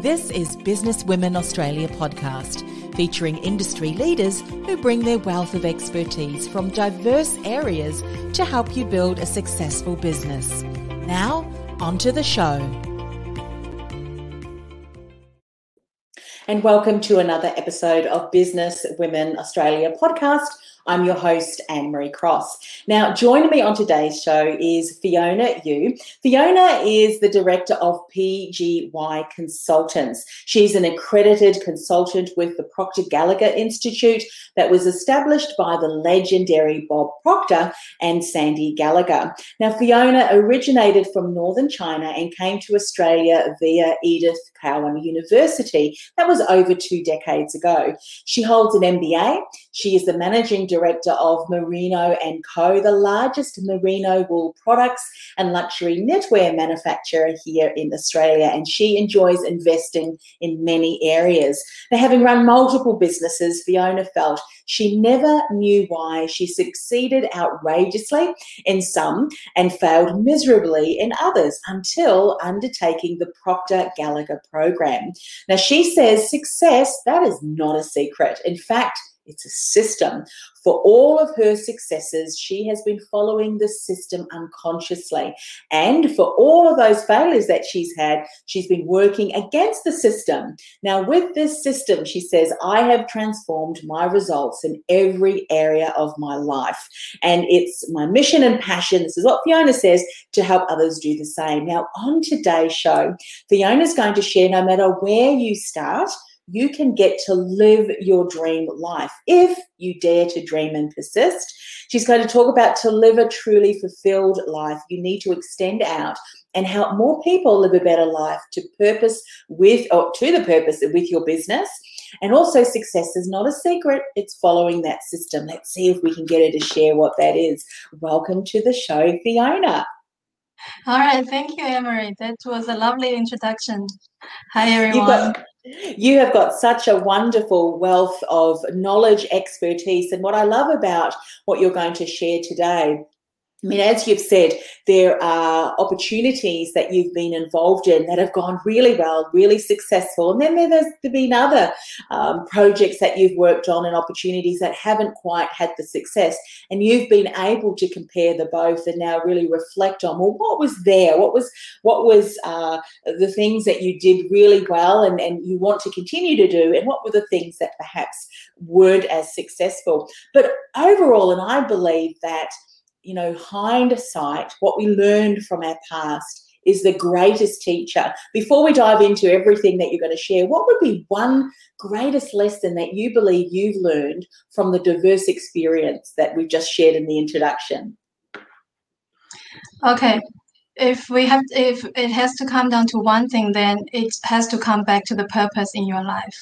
This is Business Women Australia podcast, featuring industry leaders who bring their wealth of expertise from diverse areas to help you build a successful business. Now, onto the show. And welcome to another episode of Business Women Australia podcast. I'm your host, Anne Marie Cross. Now, joining me on today's show is Fiona Yu. Fiona is the director of PGY Consultants. She's an accredited consultant with the Proctor Gallagher Institute that was established by the legendary Bob Proctor and Sandy Gallagher. Now, Fiona originated from northern China and came to Australia via Edith Cowan University. That was over two decades ago. She holds an MBA. She is the managing director of Merino and Co, the largest merino wool products and luxury knitwear manufacturer here in Australia. And she enjoys investing in many areas. Now, having run multiple businesses, Fiona felt she never knew why she succeeded outrageously in some and failed miserably in others until undertaking the Proctor Gallagher program. Now, she says success, that is not a secret. In fact, it's a system. For all of her successes, she has been following the system unconsciously. And for all of those failures that she's had, she's been working against the system. Now, with this system, she says, I have transformed my results in every area of my life. And it's my mission and passion. This is what Fiona says to help others do the same. Now, on today's show, Fiona's going to share no matter where you start, you can get to live your dream life if you dare to dream and persist. She's going to talk about to live a truly fulfilled life. You need to extend out and help more people live a better life to purpose with or to the purpose with your business. And also, success is not a secret, it's following that system. Let's see if we can get her to share what that is. Welcome to the show, Fiona. All right, thank you, Anne Marie. That was a lovely introduction. Hi, everyone. You have got such a wonderful wealth of knowledge, expertise, and what I love about what you're going to share today I mean, as you've said, there are opportunities that you've been involved in that have gone really well, really successful. And then there's been other um, projects that you've worked on and opportunities that haven't quite had the success. And you've been able to compare the both and now really reflect on, well, what was there? What was what was uh, the things that you did really well and, and you want to continue to do? And what were the things that perhaps weren't as successful? But overall, and I believe that you know, hindsight, what we learned from our past is the greatest teacher. Before we dive into everything that you're going to share, what would be one greatest lesson that you believe you've learned from the diverse experience that we've just shared in the introduction? Okay. If we have if it has to come down to one thing, then it has to come back to the purpose in your life.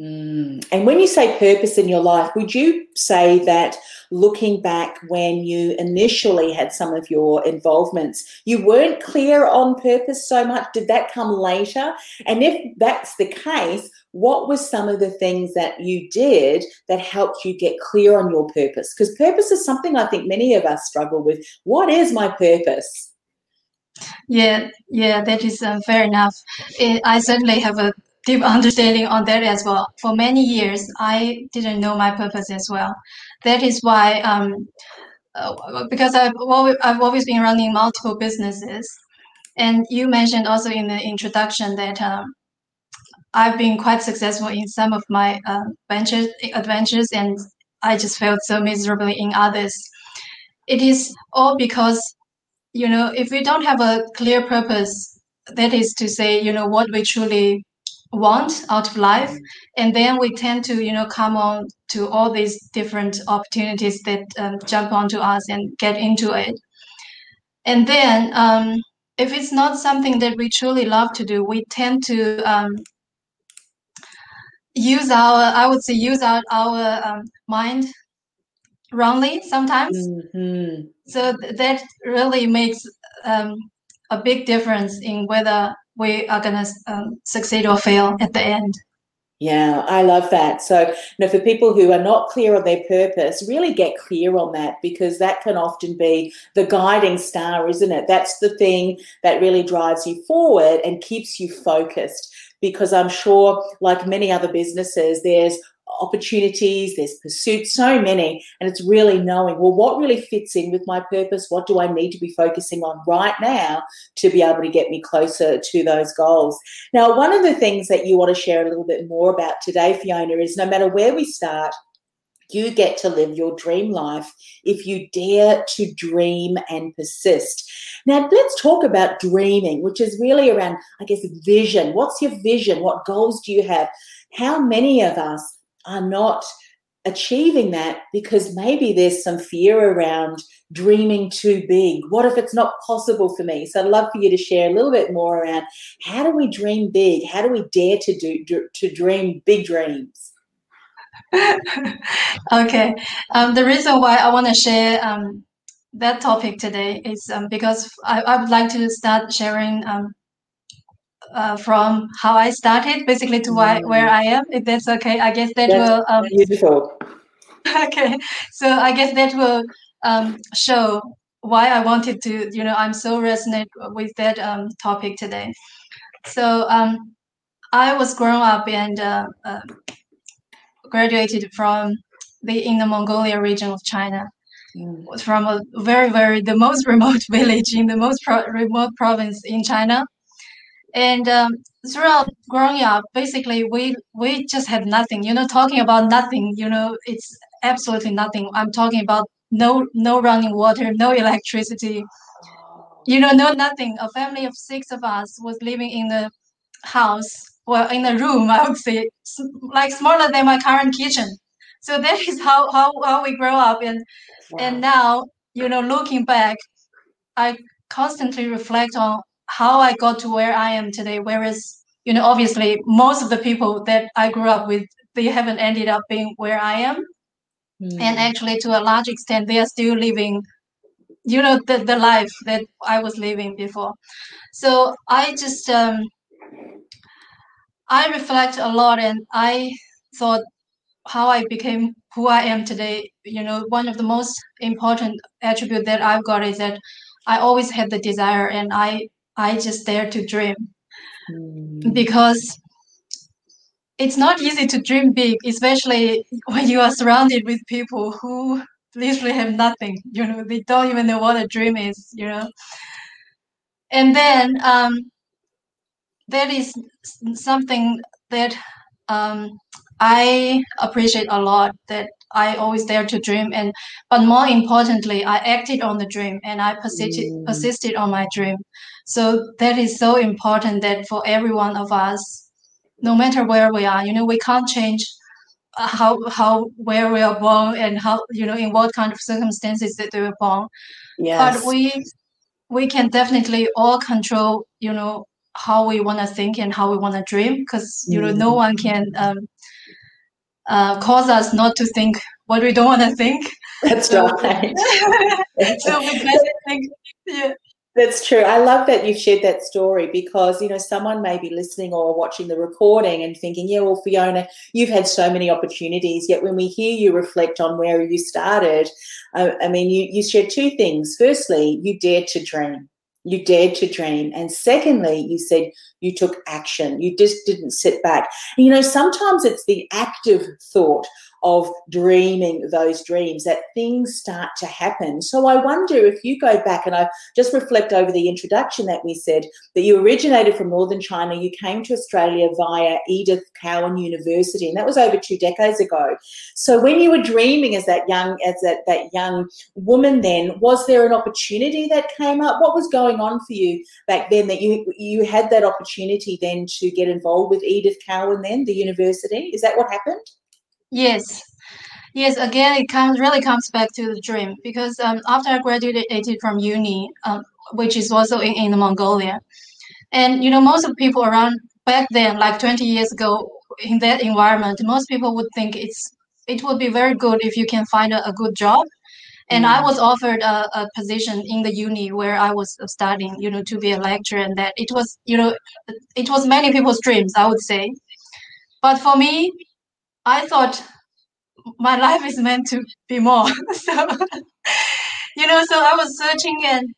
Mm. And when you say purpose in your life, would you say that looking back when you initially had some of your involvements, you weren't clear on purpose so much? Did that come later? And if that's the case, what were some of the things that you did that helped you get clear on your purpose? Because purpose is something I think many of us struggle with. What is my purpose? Yeah, yeah, that is uh, fair enough. It, I certainly have a deep understanding on that as well. For many years, I didn't know my purpose as well. That is why, um, uh, because I've always, I've always been running multiple businesses, and you mentioned also in the introduction that um, I've been quite successful in some of my uh, ventures, adventures, and I just felt so miserably in others. It is all because, you know, if we don't have a clear purpose, that is to say, you know, what we truly want out of life and then we tend to you know come on to all these different opportunities that um, jump onto us and get into it and then um, if it's not something that we truly love to do, we tend to um, use our, I would say, use our, our um, mind wrongly sometimes. Mm-hmm. So th- that really makes um, a big difference in whether we are going to um, succeed or fail at the end. Yeah, I love that. So, you know, for people who are not clear on their purpose, really get clear on that because that can often be the guiding star, isn't it? That's the thing that really drives you forward and keeps you focused. Because I'm sure, like many other businesses, there's opportunities, there's pursuits, so many. And it's really knowing, well, what really fits in with my purpose? What do I need to be focusing on right now to be able to get me closer to those goals? Now, one of the things that you want to share a little bit more about today, Fiona, is no matter where we start, you get to live your dream life if you dare to dream and persist. Now, let's talk about dreaming, which is really around, I guess, vision. What's your vision? What goals do you have? How many of us are not achieving that because maybe there's some fear around dreaming too big. What if it's not possible for me? So I'd love for you to share a little bit more around how do we dream big? How do we dare to do to dream big dreams? okay, um, the reason why I want to share um, that topic today is um, because I, I, would like to start sharing um, uh, from how I started, basically to why, where. I am. If that's okay, I guess that that's will. Um, beautiful. Okay, so I guess that will um, show why I wanted to. You know, I'm so resonate with that um, topic today. So um, I was grown up and uh, uh, graduated from the Inner Mongolia region of China. Mm. From a very, very the most remote village in the most pro- remote province in China, and um, throughout growing up basically we we just had nothing you know talking about nothing you know it's absolutely nothing. I'm talking about no no running water no electricity you know no nothing. A family of six of us was living in the house well in a room i would say like smaller than my current kitchen. So that is how how, how we grow up. And wow. and now you know looking back i constantly reflect on how I got to where I am today. Whereas, you know, obviously most of the people that I grew up with, they haven't ended up being where I am. Mm. And actually, to a large extent, they are still living, you know, the, the life that I was living before. So I just, um, I reflect a lot and I thought how I became who I am today. You know, one of the most important attribute that I've got is that I always had the desire and I I just dare to dream mm. because it's not easy to dream big, especially when you are surrounded with people who literally have nothing. You know, they don't even know what a dream is. You know, and then um, that is something that um, I appreciate a lot. That I always dare to dream, and but more importantly, I acted on the dream and I persisted mm. persisted on my dream. So that is so important that for every one of us, no matter where we are, you know, we can't change uh, how how where we are born and how you know in what kind of circumstances that we were born. Yes. But we we can definitely all control, you know, how we want to think and how we want to dream because you know no one can um, uh, cause us not to think what we don't want to think. That's so, right. so we better think, yeah, that's true. I love that you've shared that story because, you know, someone may be listening or watching the recording and thinking, yeah, well, Fiona, you've had so many opportunities. Yet when we hear you reflect on where you started, uh, I mean, you, you shared two things. Firstly, you dared to dream. You dared to dream. And secondly, you said you took action. You just didn't sit back. You know, sometimes it's the active thought of dreaming those dreams that things start to happen. So I wonder if you go back and I just reflect over the introduction that we said that you originated from northern China, you came to Australia via Edith Cowan University, and that was over two decades ago. So when you were dreaming as that young as that, that young woman then, was there an opportunity that came up? What was going on for you back then that you you had that opportunity then to get involved with Edith Cowan then, the university? Is that what happened? Yes. Yes, again, it comes really comes back to the dream because um, after I graduated from uni, um, which is also in, in Mongolia. And you know, most of the people around back then, like 20 years ago, in that environment, most people would think it's it would be very good if you can find a, a good job. And mm. I was offered a, a, position in the uni where I was studying, you know, to be a lecturer, and that it was, you know, it was many people's dreams, I would say. But for me, I thought my life is meant to be more. so, you know, so I was searching, and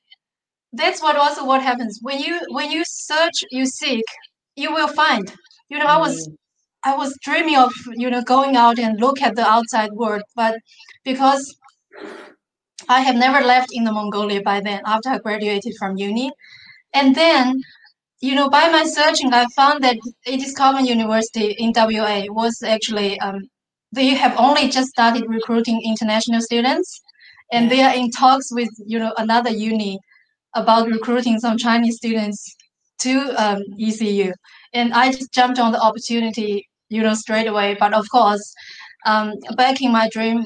that's what also what happens when you when you search, you seek, you will find. You know, I was mm. I was dreaming of you know going out and look at the outside world, but because I have never left in the Mongolia by then after I graduated from uni, and then you know by my searching I found that Edith Cowan University in WA was actually um, they have only just started recruiting international students, and they are in talks with you know another uni about recruiting some Chinese students to um, ECU and I just jumped on the opportunity you know, straight away. But of course, um, back in my dream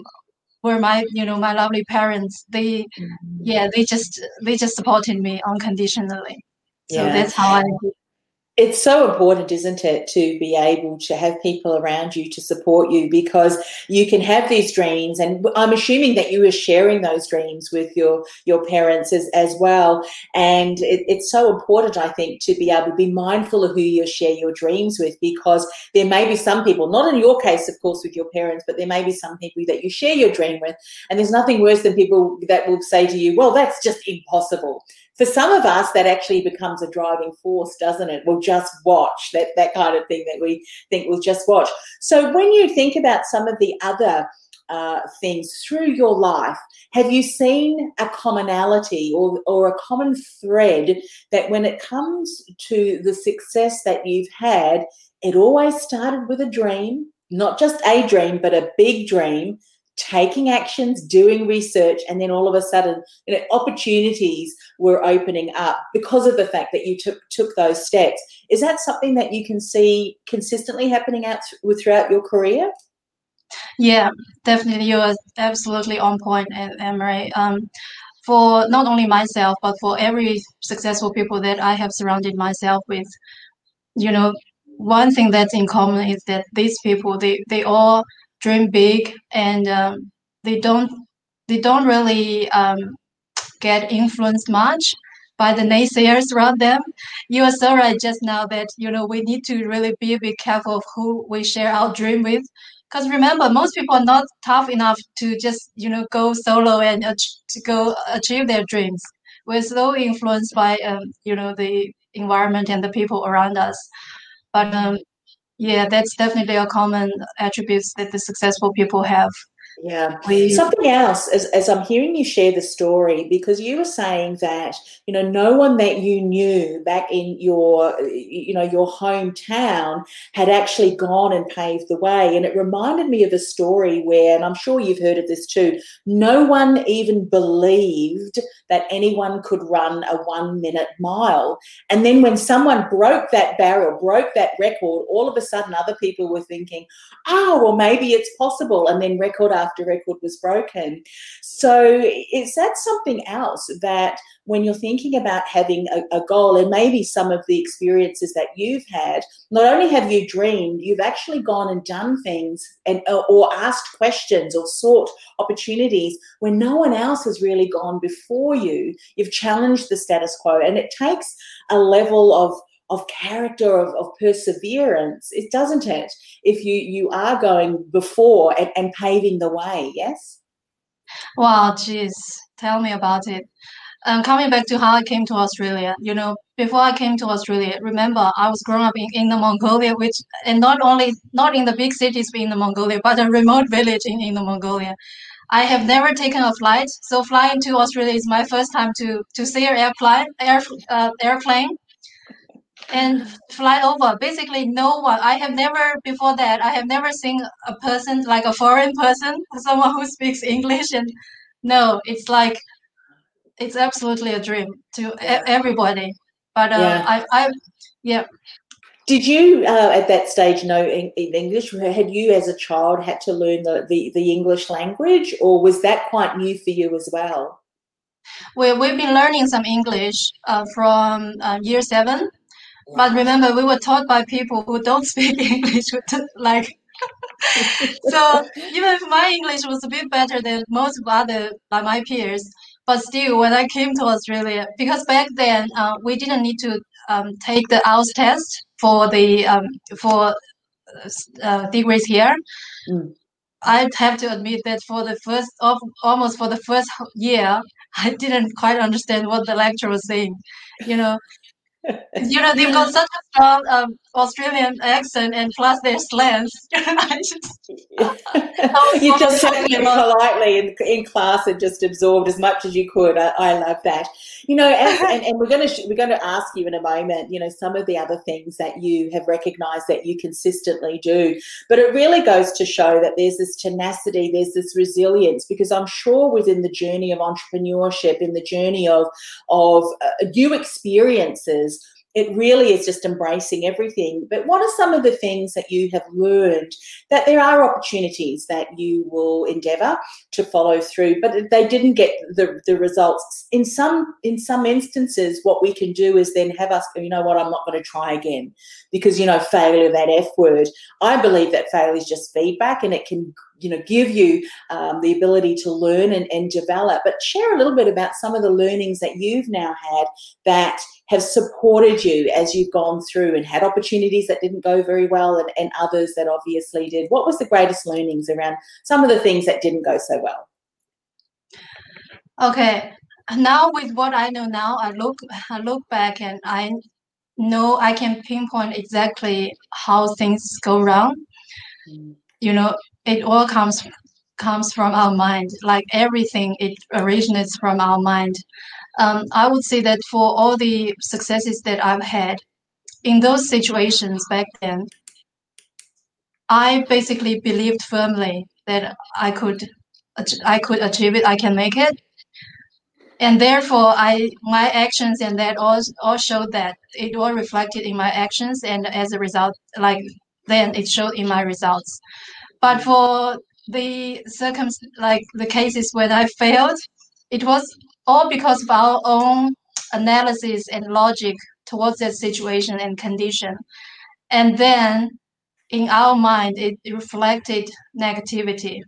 were my, you know, my lovely parents. They, mm-hmm. yeah, they just they just supported me unconditionally. So yeah. that's how I it's so important, isn't it, to be able to have people around you to support you because you can have these dreams, and I'm assuming that you were sharing those dreams with your your parents as, as well. And it, it's so important, I think, to be able to be mindful of who you share your dreams with because there may be some people, not in your case, of course, with your parents, but there may be some people that you share your dream with, and there's nothing worse than people that will say to you, "Well, that's just impossible." For some of us, that actually becomes a driving force, doesn't it? We'll just watch that that kind of thing that we think we'll just watch. So when you think about some of the other uh, things through your life, have you seen a commonality or, or a common thread that when it comes to the success that you've had, it always started with a dream, not just a dream, but a big dream taking actions, doing research, and then all of a sudden, you know, opportunities were opening up because of the fact that you took took those steps. Is that something that you can see consistently happening out th- throughout your career? Yeah, definitely. You are absolutely on point, Anne Marie. Um, for not only myself, but for every successful people that I have surrounded myself with, you know, one thing that's in common is that these people, they, they all dream big and um, they don't they don't really um, get influenced much by the naysayers around them. You are so right just now that you know we need to really be a bit careful of who we share our dream with. Because remember, most people are not tough enough to just you know go solo and to go achieve their dreams. We're so influenced by um, you know the environment and the people around us. But um, yeah, that's definitely a common attributes that the successful people have. Yeah. We, Something else, as, as I'm hearing you share the story, because you were saying that, you know, no one that you knew back in your, you know, your hometown had actually gone and paved the way. And it reminded me of a story where, and I'm sure you've heard of this too, no one even believed that anyone could run a one minute mile. And then when someone broke that barrier, broke that record, all of a sudden other people were thinking, oh, well, maybe it's possible. And then record after after record was broken. So is that something else that when you're thinking about having a, a, goal and maybe some of the experiences that you've had, not only have you dreamed, you've actually gone and done things and or asked questions or sought opportunities when no one else has really gone before you. You've challenged the status quo, and it takes a level of of character of, of perseverance it doesn't it if you you are going before and, and paving the way yes wow geez tell me about it um, coming back to how I came to Australia, you know, before I came to Australia, remember I was growing up in, the Mongolia, which and not only not in the big cities in the Mongolia, but a remote village in, in the Mongolia. I have never taken a flight, so flying to Australia is my first time to to see an airplane, air, uh, airplane and fly over. Basically, no one. I have never before that. I have never seen a person like a foreign person, someone who speaks English, and no, it's like it's absolutely a dream to yeah. everybody. But uh, yeah. I, I, yeah. Did you uh, at that stage know English? Had you, as a child, had to learn the, the, the English language, or was that quite new for you as well? we, we've been learning some English uh, from uh, year seven. But remember, we were taught by people who don't speak English, like so even if my English was a bit better than most of other like my peers, but still when I came to Australia, because back then uh, we didn't need to um, take the IELTS test for the um, for uh, degrees here. Mm. I have to admit that for the first of almost for the first year, I didn't quite understand what the lecturer was saying. You know, you know, they've got such a strong um, Australian accent and plus their slangs. you just took politely in, in class and just absorbed as much as you could. I, I love that. You know, as, and, and we're going to we're going to ask you in a moment. You know, some of the other things that you have recognised that you consistently do, but it really goes to show that there's this tenacity, there's this resilience. Because I'm sure within the journey of entrepreneurship, in the journey of of uh, new experiences it really is just embracing everything. But what are some of the things that you have learned that there are opportunities that you will endeavour to follow through, but they didn't get the, the results? In some in some instances, what we can do is then have us, you know what, I'm not going to try again because you know failure, that F word. I believe that failure is just feedback, and it can you know give you um, the ability to learn and, and develop. But share a little bit about some of the learnings that you've now had that have supported you as you've gone through and had opportunities that didn't go very well and, and others that obviously did. What was the greatest learnings around some of the things that didn't go so well? Okay. Now with what i know now i look i look back and i know i can pinpoint exactly how things go wrong. Mm. you know it all comes comes from our mind. Like everything, it originates from our mind. Um, I would say that for all the successes that I've had in those situations back then, I basically believed firmly that I could I could achieve it. I can make it. And therefore, I my actions and that all all showed that it all reflected in my actions, and as a result, like then it showed in my results. But for the circum like the cases when I failed, it was all because of our own analysis and logic towards that situation and condition. And then in our mind, it reflected negativity.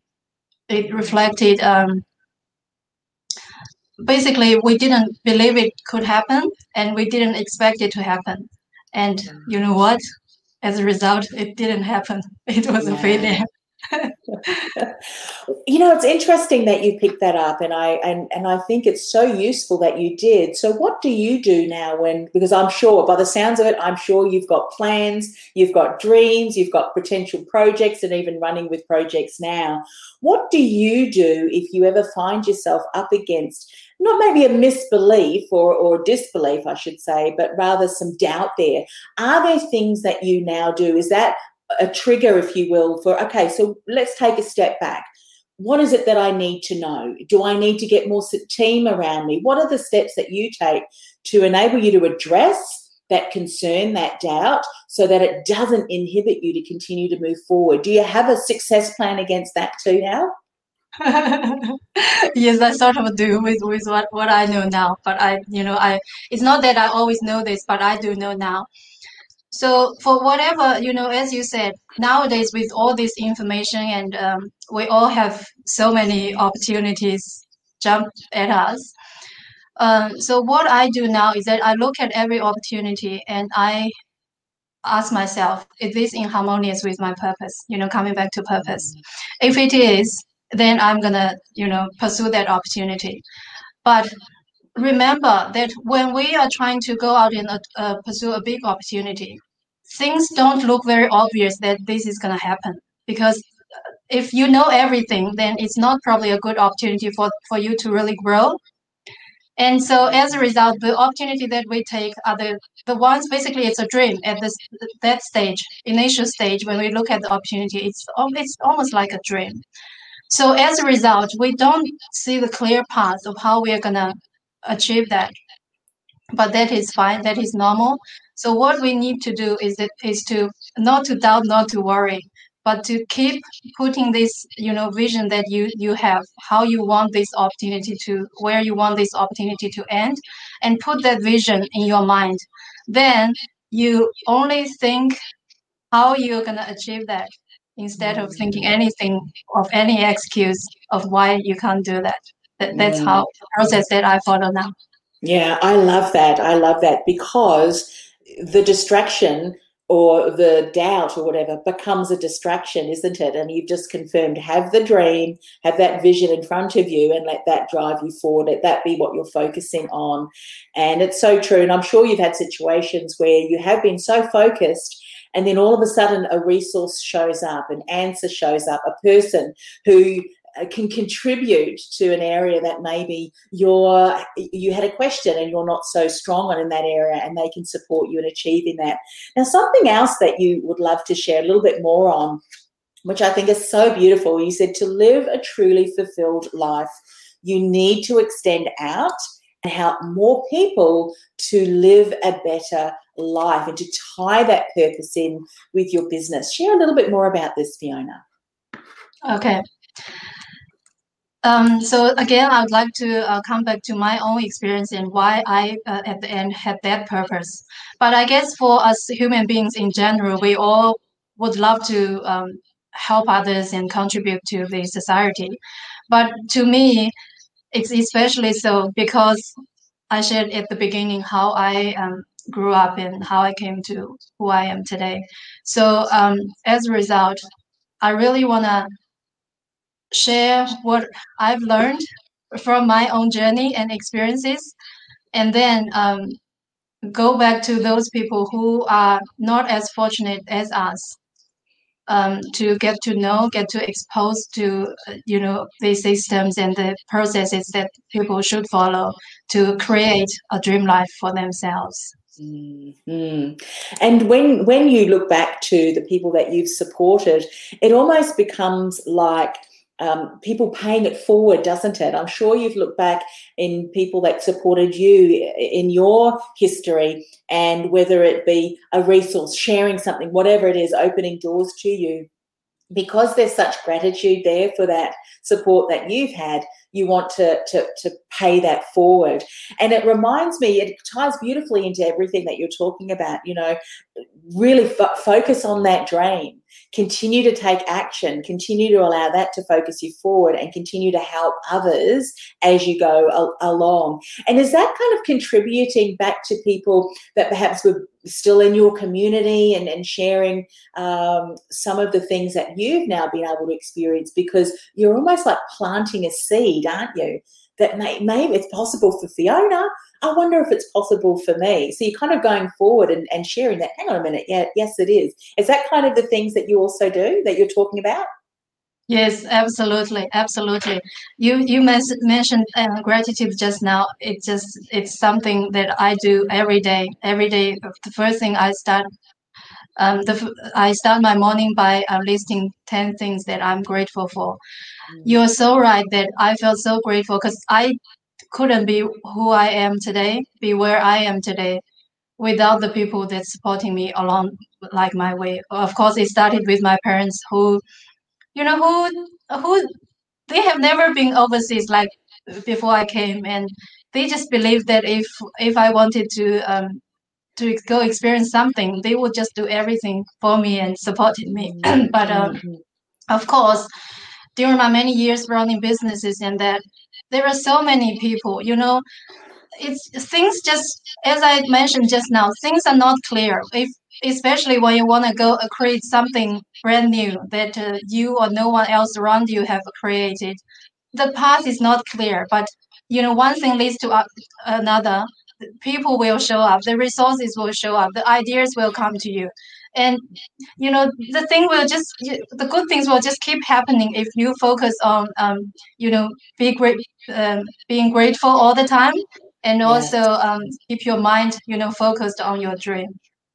It reflected um, basically we didn't believe it could happen and we didn't expect it to happen. And you know what? As a result, it didn't happen. It was yeah. a failure you know, it's interesting that you picked that up, and I and and I think it's so useful that you did. So, what do you do now when? Because I'm sure, by the sounds of it, I'm sure you've got plans, you've got dreams, you've got potential projects, and even running with projects now. What do you do if you ever find yourself up against? Not maybe a misbelief or, or disbelief, I should say, but rather some doubt there. Are there things that you now do? Is that a trigger, if you will, for okay, so let's take a step back. What is it that I need to know? Do I need to get more team around me? What are the steps that you take to enable you to address that concern, that doubt, so that it doesn't inhibit you to continue to move forward? Do you have a success plan against that too now? yes, I sort of do with, with what, what I know now. But I, you know, I it's not that I always know this, but I do know now. So for whatever, you know, as you said, nowadays with all this information and um, we all have so many opportunities jump at us. Um, so what I do now is that I look at every opportunity and I ask myself, is this in harmonious with my purpose? You know, coming back to purpose. If it is, then I'm gonna, you know, pursue that opportunity. But remember that when we are trying to go out and uh, pursue a big opportunity, things don't look very obvious that this is going to happen because if you know everything, then it's not probably a good opportunity for, for you to really grow. And so as a result, the opportunity that we take are the, the ones basically it's a dream at this that stage, initial stage when we look at the opportunity, it's it's almost like a dream. So as a result, we don't see the clear path of how we are gonna achieve that. But that is fine, that is normal. So what we need to do is that is to not to doubt, not to worry, but to keep putting this you know vision that you you have how you want this opportunity to where you want this opportunity to end and put that vision in your mind then you only think how you're going to achieve that instead of thinking anything of any excuse of why you can't do that, that that's how the process that i follow now yeah i love that i love that because the distraction or the doubt or whatever becomes a distraction, isn't it? And you've just confirmed have the dream, have that vision in front of you, and let that drive you forward. Let that be what you're focusing on. And it's so true. And I'm sure you've had situations where you have been so focused. And then all of a sudden, a resource shows up, an answer shows up, a person who Uh, can contribute to an area that maybe you're you had a question and you're not so strong on in that area and they can support you in achieving that. Now something else that you would love to share a little bit more on which i think is so beautiful you said to live a truly fulfilled life you need to extend out and help more people to live a better life and to tie that purpose in with your business. Share a little bit more about this fiona. Okay um, so again, I would like to uh, come back to my own experience and why I uh, at the end had that purpose. But I guess for us human beings in general, we all would love to um, help others and contribute to the society. But to me, it's especially so because I shared at the beginning how I um, grew up and how I came to who I am today. So um, as a result, I really want to share what I've learned from my own journey and experiences, and then um, go back to those people who are not as fortunate as us um, to get to know, get to expose to uh, you know these systems and the processes that people should follow to create a dream life for themselves. Mm-hmm. And when when you look back to the people that you've supported, it almost becomes like um, people paying it forward, doesn't it? I'm sure you've looked back in people that supported you in your history, and whether it be a resource, sharing something, whatever it is, opening doors to you. Because there's such gratitude there for that support that you've had, you want to, to, to pay that forward. And it reminds me, it ties beautifully into everything that you're talking about, you know, really fo- focus on that dream continue to take action, continue to allow that to focus you forward, and continue to help others as you go a- along. And is that kind of contributing back to people that perhaps were still in your community and, and sharing um, some of the things that you've now been able to experience because you're almost like planting a seed, aren't you? That may, maybe it's possible for Fiona, I wonder if it's possible for me. So you're kind of going forward and, and sharing that. Hang on a minute. Yeah, yes, it is. Is that kind of the things that you also do that you're talking about? Yes, absolutely, absolutely. You you mes- mentioned uh, gratitude just now. It just it's something that I do every day. Every day, the first thing I start, um, the I start my morning by uh, listing ten things that I'm grateful for. You're so right that I feel so grateful because I couldn't be who I am today, be where I am today, without the people that supporting me along like my way. Of course, it started with my parents who, you know, who who they have never been overseas like before I came, and they just believed that if if I wanted to um, to go experience something, they would just do everything for me and supported me. But um, mm-hmm. of course, during my many years running businesses and that there are so many people you know. It's things just as i mentioned just now things are not clear. If especially when you want to go uh, create something brand new that uh, you or no one else around you have created the path is not clear. But you know one thing leads to another. People will show up. The resources will show up. The ideas will come to you and you know the thing will just the good things will just keep happening if you focus on um, you know be great um, being grateful all the time and also um, keep your mind you know focused on your dream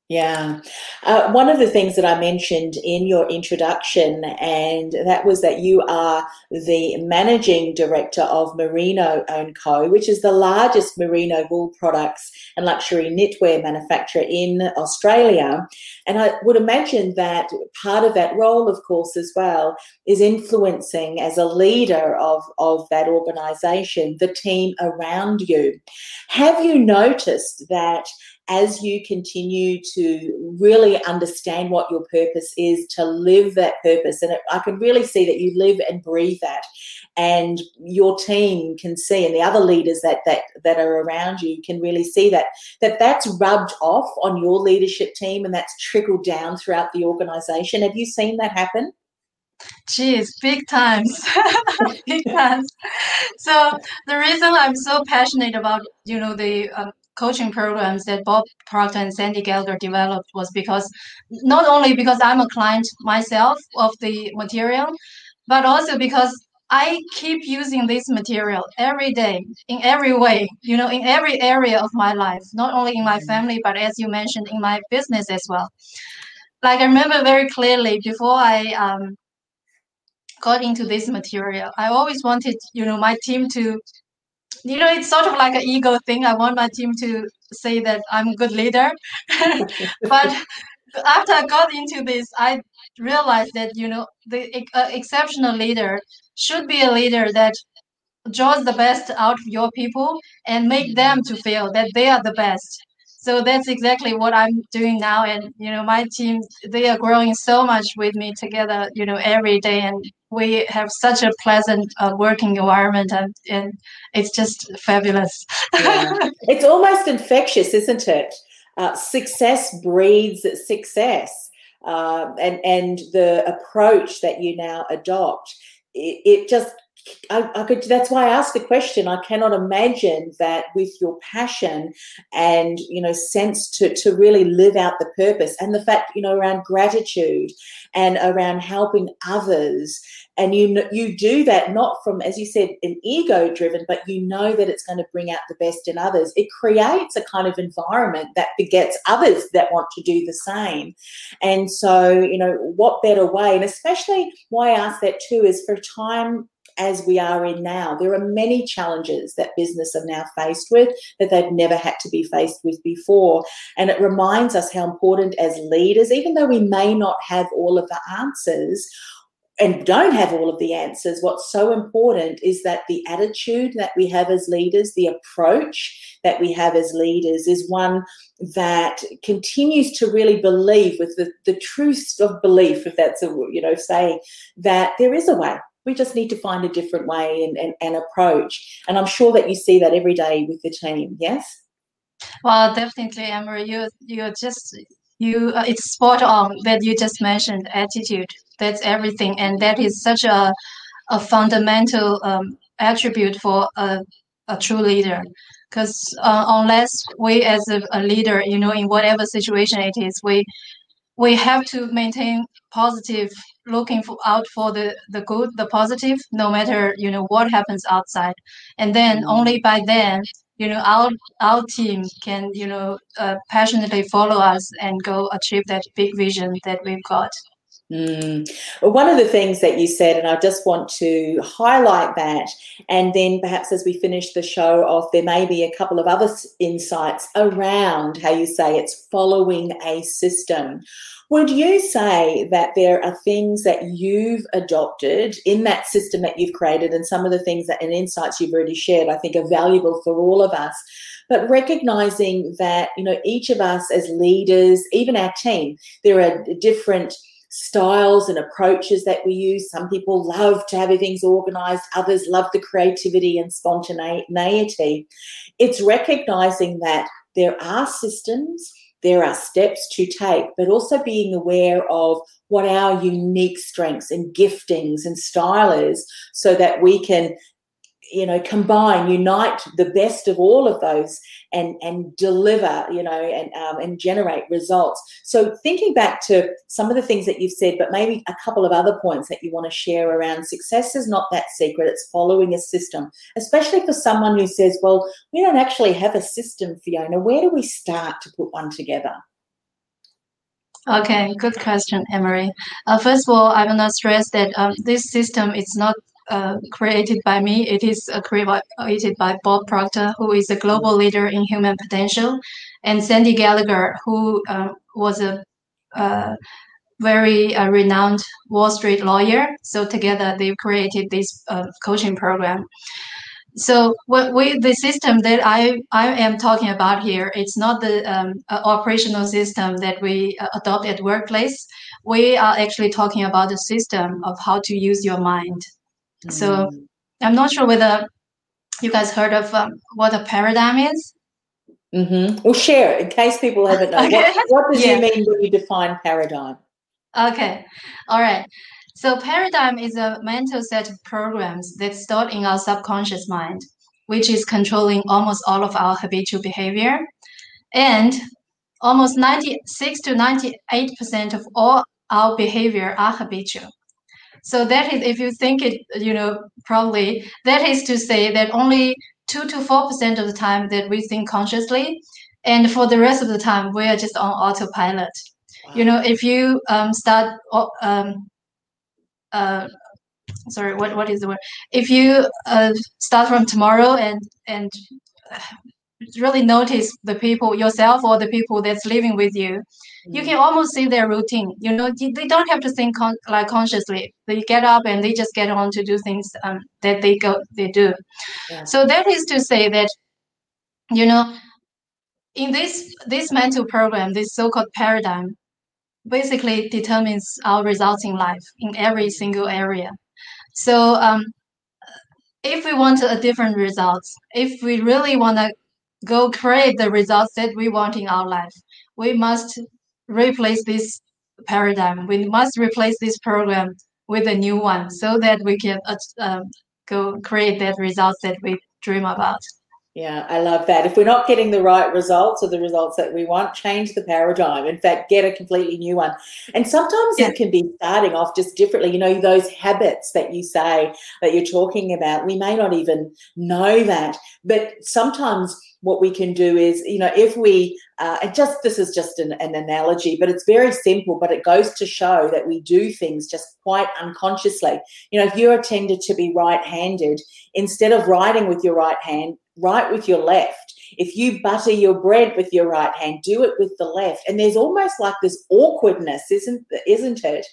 Yeah. Uh, one of the things that I mentioned in your introduction, and that was that you are the managing director of Merino & Co., which is the largest merino wool products and luxury knitwear manufacturer in Australia. And I would imagine that part of that role, of course, as well, is influencing as a leader of, of that organization, the team around you. Have you noticed that? as you continue to really understand what your purpose is, to live that purpose. And I can really see that you live and breathe that. And your team can see, and the other leaders that that that are around you can really see that that that's rubbed off on your leadership team, and that's trickled down throughout the organisation. Have you seen that happen? Geez, big times, big times. So the reason I'm so passionate about you know the um, coaching programs that Bob Proctor and Sandy Gallagher developed was because not only because I'm a client myself of the material, but also because I keep using this material every day in every way, you know, in every area of my life, not only in my mm-hmm. family, but as you mentioned, in my business as well. Like I remember very clearly before I um, got into this material, I always wanted, you know, my team to you know, it's sort of like an ego thing. I want my team to say that I'm a good leader. but after I got into this, I realized that, you know, the uh, exceptional leader should be a leader that draws the best out of your people and make them to feel that they are the best. So that's exactly what i'm doing now and you know my team they are growing so much with me together you know every day and we have such a pleasant uh, working environment and, and it's just fabulous. Yeah. it's almost infectious isn't it? Uh, success breeds success uh, and and the approach that you now adopt it, it just I, I, could that's why i asked the question. I cannot imagine that with your passion and you know sense to to really live out the purpose and the fact you know around gratitude and around helping others. And you you do that not from as you said an ego driven but you know that it's going to bring out the best in others. It creates a kind of environment that begets others that want to do the same. And so you know what better way? And especially why i ask that too is for time as we are in now. There are many challenges that business are now faced with that they've never had to be faced with before. And it reminds us how important as leaders, even though we may not have all of the answers, and don't have all of the answers, what's so important is that the attitude that we have as leaders, the approach that we have as leaders, is one that continues to really believe with the, the truth of belief, if that's a you know saying, that there is a way we just need to find a different way and, and, and approach. And I'm sure that you see that every day with the team. Yes. Well, definitely, Anne Marie. You you just you uh, it's spot on that you just mentioned attitude. That's everything, and that is such a a fundamental um, attribute for a, a true leader. Because uh, unless we, as a, a leader, you know, in whatever situation it is, we we have to maintain positive looking for, out for the the good the positive no matter you know what happens outside and then mm-hmm. only by then you know our our team can you know uh, passionately follow us and go achieve that big vision that we've got Mm. Well, one of the things that you said, and I just want to highlight that, and then perhaps as we finish the show off, there may be a couple of other insights around how you say it's following a system. Would you say that there are things that you've adopted in that system that you've created, and some of the things that and insights you've already shared, I think, are valuable for all of us? But recognizing that you know each of us as leaders, even our team, there are different styles and approaches that we use. Some people love to have things organized, others love the creativity and spontaneity. It's recognizing that there are systems, there are steps to take, but also being aware of what our unique strengths and giftings and style is so that we can you know combine unite the best of all of those and and deliver you know and um, and generate results. So thinking back to some of the things that you've said but maybe a couple of other points that you want to share around success is not that secret. It's following a system especially for someone who says well we don't actually have a system fiona. Where do we start to put one together? Okay, good question, Anne Marie. Uh, first of all, I want to stress that um, this system is not uh, created by me. It is uh, created by Bob Proctor, who is a global leader in human potential, and Sandy Gallagher, who uh, was a uh, very uh, renowned Wall Street lawyer. So together they created this uh, coaching program. So what we the system that I I am talking about here, it's not the um, operational system that we adopt at workplace. We are actually talking about the system of how to use your mind. Mm. So I'm not sure whether you guys heard of um, what a paradigm is. Mm-hmm. Well, share in case people haven't known. okay. what, what does yeah. you mean when you define paradigm? Okay, all right. So paradigm is a mental set of programs that stored in our subconscious mind, which is controlling almost all of our habitual behavior. And almost 96 to 98% of all our behavior are habitual. So that is, if you think it, you know, probably that is to say that only two to four percent of the time that we think consciously, and for the rest of the time we are just on autopilot. Wow. You know, if you um, start, um, uh, sorry, what what is the word? If you uh, start from tomorrow and and really notice the people yourself or the people that's living with you. You can almost see their routine. You know they don't have to think con- like consciously. They get up and they just get on to do things um, that they go they do. Yeah. so that is to say that you know in this this mental program this so-called paradigm basically determines our results in life in every single area. So um, if we want a different results if we really want to go create the results that we want in our life we must replace this paradigm. We must replace this program with a new one so that we can uh, um, go create that results that we dream about. Yeah, I love that. If we're not getting the right results or the results that we want, change the paradigm. In fact, get a completely new one. And sometimes yeah. it can be starting off just differently. You know, those habits that you say that you're talking about, we may not even know that. But sometimes what we can do is, you know, if we, uh, and just this is just an, an analogy, but it's very simple, but it goes to show that we do things just quite unconsciously. You know, if you're tended to be right handed, instead of writing with your right hand, write with your left. If you butter your bread with your right hand, do it with the left. And there's almost like this awkwardness, isn't isn't it?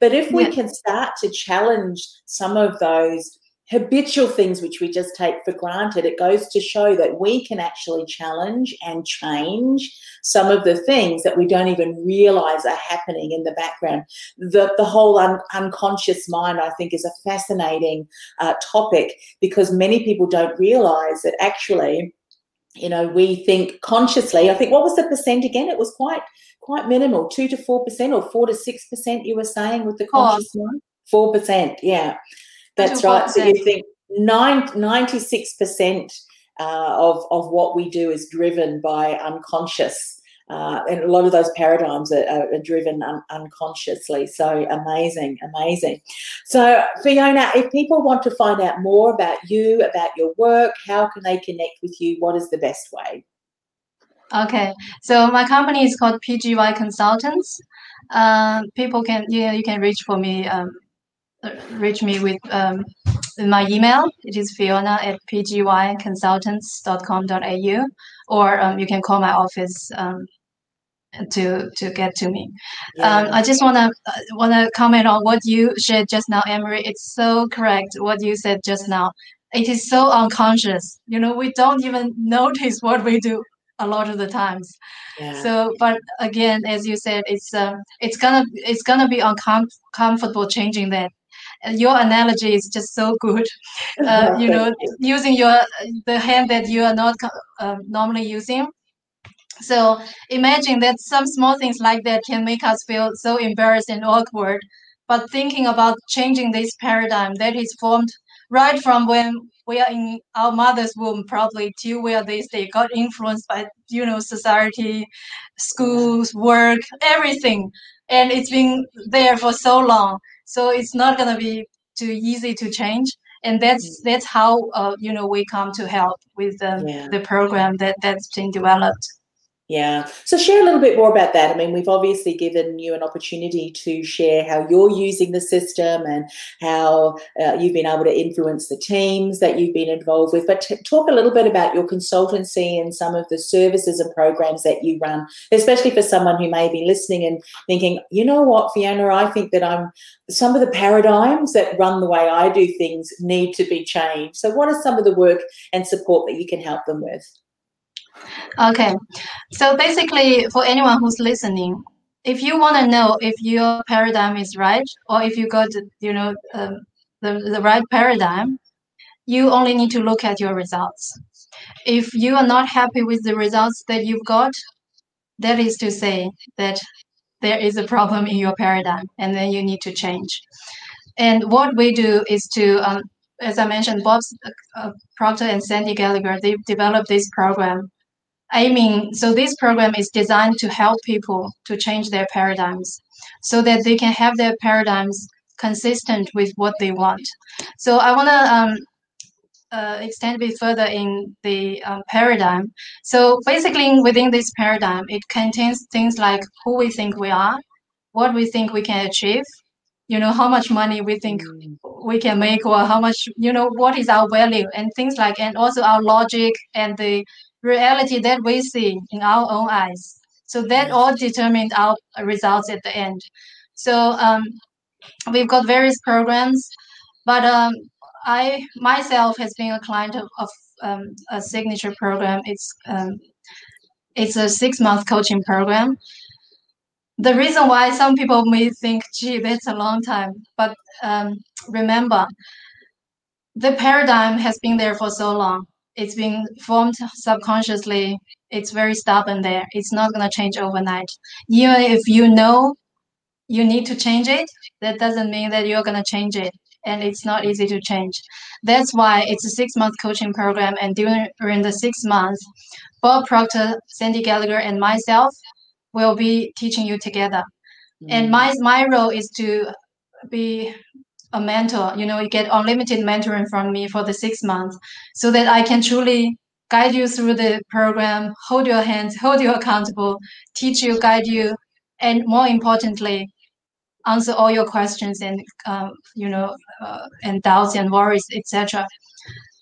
But if we yeah. can start to challenge some of those habitual things which we just take for granted, it goes to show that we can actually challenge and change some of the things that we don't even realize are happening in the background. The, the whole un- unconscious mind, I think, is a fascinating uh, topic because many people don't realize that actually. You know, we think consciously. I think what was the percent again? It was quite quite minimal, two to four percent or four to six percent. You were saying with the conscious mind, four percent. Yeah, that's right. So you think 96% uh, of, of what we do is driven by unconscious. Uh, and a lot of those paradigms are, are driven un- unconsciously. So amazing, amazing. So, Fiona, if people want to find out more about you, about your work, how can they connect with you? What is the best way? Okay, so my company is called PGY Consultants. Uh, people can yeah, you can reach for me um, reach me with um, my email. It is fiona at pgyconsultants.com.au, or um, you can call my office um, to to get to me. Yeah. Um, I just wanna uh, wanna comment on what you shared just now, Anne Marie. It's so correct what you said just now. It is so unconscious. You know, we don't even notice what we do a lot of the times. Yeah. So, but again, as you said, it's um, it's gonna it's gonna be uncomfortable changing that your analogy is just so good. Uh, you know, using your the hand that you are not uh, normally using. So imagine that some small things like that can make us feel so embarrassed and awkward. But thinking about changing this paradigm that is formed right from when we are in our mother's womb, probably till where they stay, got influenced by you know society, schools, work, everything, and it's been there for so long so it's not going to be too easy to change and that's mm. that's how uh, you know we come to help with um, yeah. the program that that's been developed Yeah. So share a little bit more about that. I mean, we've obviously given you an opportunity to share how you're using the system and how uh, you've been able to influence the teams that you've been involved with. But t- talk a little bit about your consultancy and some of the services and programs that you run, especially for someone who may be listening and thinking, you know what, Fiona, I think that I'm some of the paradigms that run the way I do things need to be changed. So, what are some of the work and support that you can help them with? Okay, so basically, for anyone who's listening, if you want to know if your paradigm is right or if you got, you know, um, the the right paradigm, you only need to look at your results. If you are not happy with the results that you've got, that is to say that there is a problem in your paradigm, and then you need to change. And what we do is to um, as I mentioned, Bob uh, Proctor and Sandy Gallagher, they developed this program aiming so this program is designed to help people to change their paradigms so that they can have their paradigms consistent with what they want. So i want to um, uh, extend a bit further in the um, paradigm. So basically within this paradigm it contains things like who we think we are what we think we can achieve you know how much money we think we can make or how much you know what is our value and things like and also our logic and the reality that we see in our own eyes. So that all determined our results at the end. So um, we've got various programs, but um, I myself has been a client of, of um, a signature program. It's um, it's a six month coaching program. The reason why some people may think, gee, that's a long time, but um, remember, the paradigm has been there for so long it's been formed subconsciously. It's very stubborn there. It's not going to change overnight. Even if you know you need to change it, that doesn't mean that you're going to change it. And it's not easy to change. That's why it's a six month coaching program. And during, during the six months, Bob Proctor, Sandy Gallagher, and myself will be teaching you together. Mm-hmm. And my, my role is to be a mentor you know you get unlimited mentoring from me for the six months so that i can truly guide you through the program hold your hands hold you accountable teach you guide you and more importantly answer all your questions and um, you know uh, and doubts and worries etc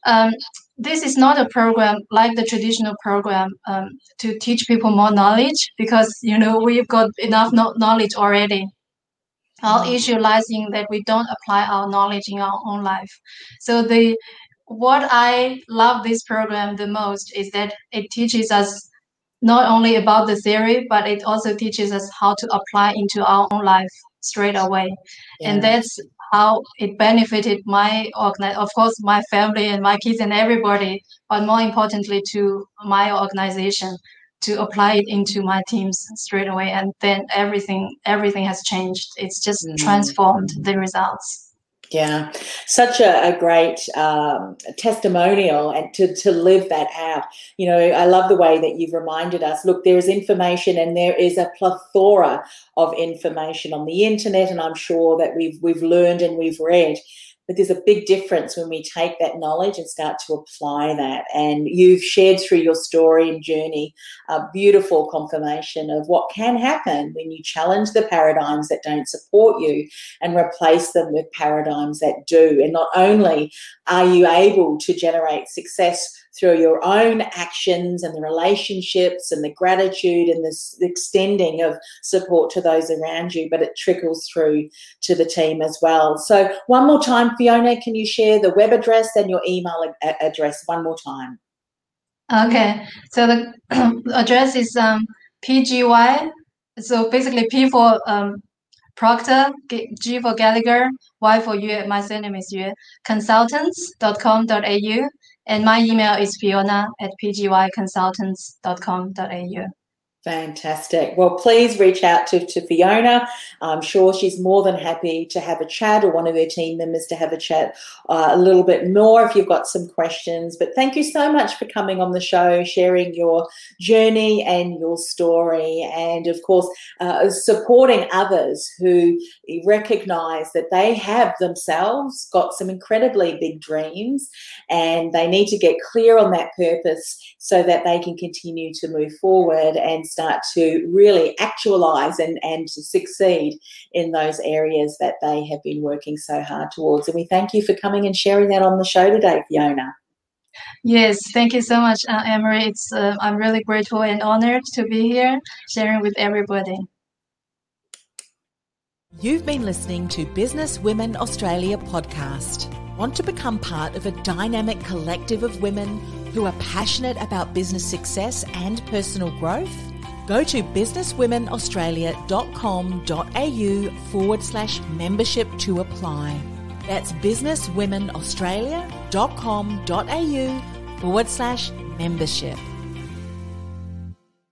um, this is not a program like the traditional program um, to teach people more knowledge because you know we've got enough knowledge already our mm. issue lies in that we don't apply our knowledge in our own life. So the what I love this program the most is that it teaches us not only about the theory, but it also teaches us how to apply into our own life straight away. Yeah. And that's how it benefited my of course my family and my kids and everybody, but more importantly to my organization to apply it into my teams straight away and then everything everything has changed it's just mm. transformed the results yeah, such a, a great um, testimonial and to, to live that out. You know, I love the way that you've reminded us look, there is information and there is a plethora of information on the internet, and I'm sure that we've we've learned and we've read. But there's a big difference when we take that knowledge and start to apply that. And you've shared through your story and journey a beautiful confirmation of what can happen when you challenge the paradigms that don't support you and replace them with paradigms that do. And not only are you able to generate success through your own actions and the relationships and the gratitude and the, extending of support to those around you, but it trickles through to the team as well. So, one more time, Fiona, can you share the web address and your email address one more time? Okay, so the address is um, PGY. So basically, P for um, Proctor, G for Gallagher, Y for Yue, my surname is Yue, consultants.com.au. And my email is fiona at pgyconsultants.com.au. Fantastic. Well, please reach out to, to Fiona. I'm sure she's more than happy to have a chat or one of her team members to have a chat uh, a little bit more if you've got some questions. But thank you so much for coming on the show, sharing your journey and your story, and of course, uh, supporting others who recognize that they have themselves got some incredibly big dreams and they need to get clear on that purpose so that they can continue to move forward and start to really actualize and, and to succeed in those areas that they have been working so hard towards. And we thank you for coming and sharing that on the show today, Fiona. Yes, thank you so much, uh, Anne Marie. It's uh, I'm really grateful and honored to be here sharing with everybody. You've been listening to Business Women Australia podcast. Want to become part of a dynamic collective of women who are passionate about business success and personal growth? Go to businesswomenaustralia.com.au forward slash membership to apply. That's businesswomenaustralia.com.au forward slash membership.